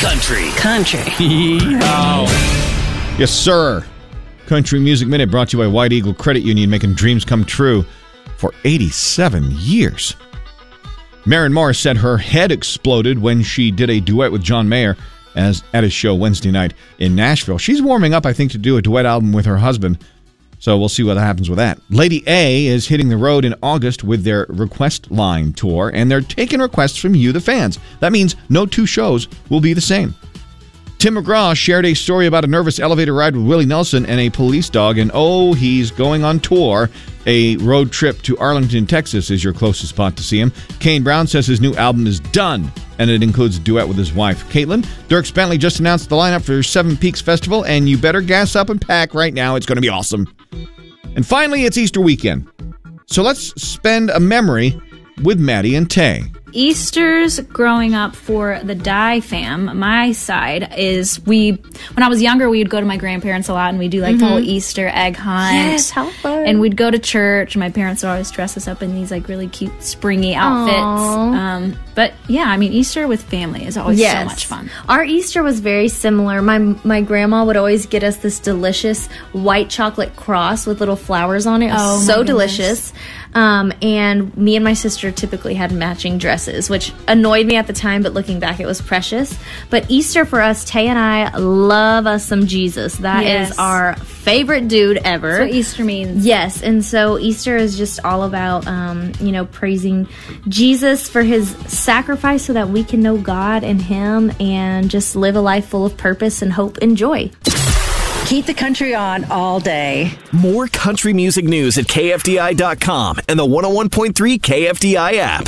country. Country. Yes, sir. Country Music Minute brought to you by White Eagle Credit Union, making dreams come true for 87 years. Maren Morris said her head exploded when she did a duet with John Mayer as at his show Wednesday night in Nashville. She's warming up, I think, to do a duet album with her husband. So we'll see what happens with that. Lady A is hitting the road in August with their Request Line tour, and they're taking requests from you, the fans. That means no two shows will be the same. Tim McGraw shared a story about a nervous elevator ride with Willie Nelson and a police dog, and oh, he's going on tour. A road trip to Arlington, Texas is your closest spot to see him. Kane Brown says his new album is done, and it includes a duet with his wife, Katelyn. Dierks Bentley just announced the lineup for Seven Peaks Festival, and you better gas up and pack right now. It's going to be awesome. And finally, it's Easter weekend. So let's spend a memory with Maddie and Tae. Easter's growing up for the Dye fam. My side is we, when I was younger, we would go to my grandparents a lot and we'd do like the whole Easter egg hunt. Yes, how fun. And we'd go to church. My parents would always dress us up in these like really cute springy outfits. Um, but yeah, I mean, Easter with family is always so much fun. Our Easter was very similar. My my grandma would always get us this delicious white chocolate cross with little flowers on it. It was Oh, so delicious. Um, and me and my sister typically had matching dresses, which annoyed me at the time, but looking back, it was precious. But Easter for us, Tae and I love us some Jesus. That is Yes. our favorite dude ever. That's what Easter means. Yes, and so Easter is just all about, um, you know, praising Jesus for his sacrifice so that we can know God and Him and just live a life full of purpose and hope and joy. Keep the country on all day. More country music news at KFDI.com and the 101.3 KFDI app.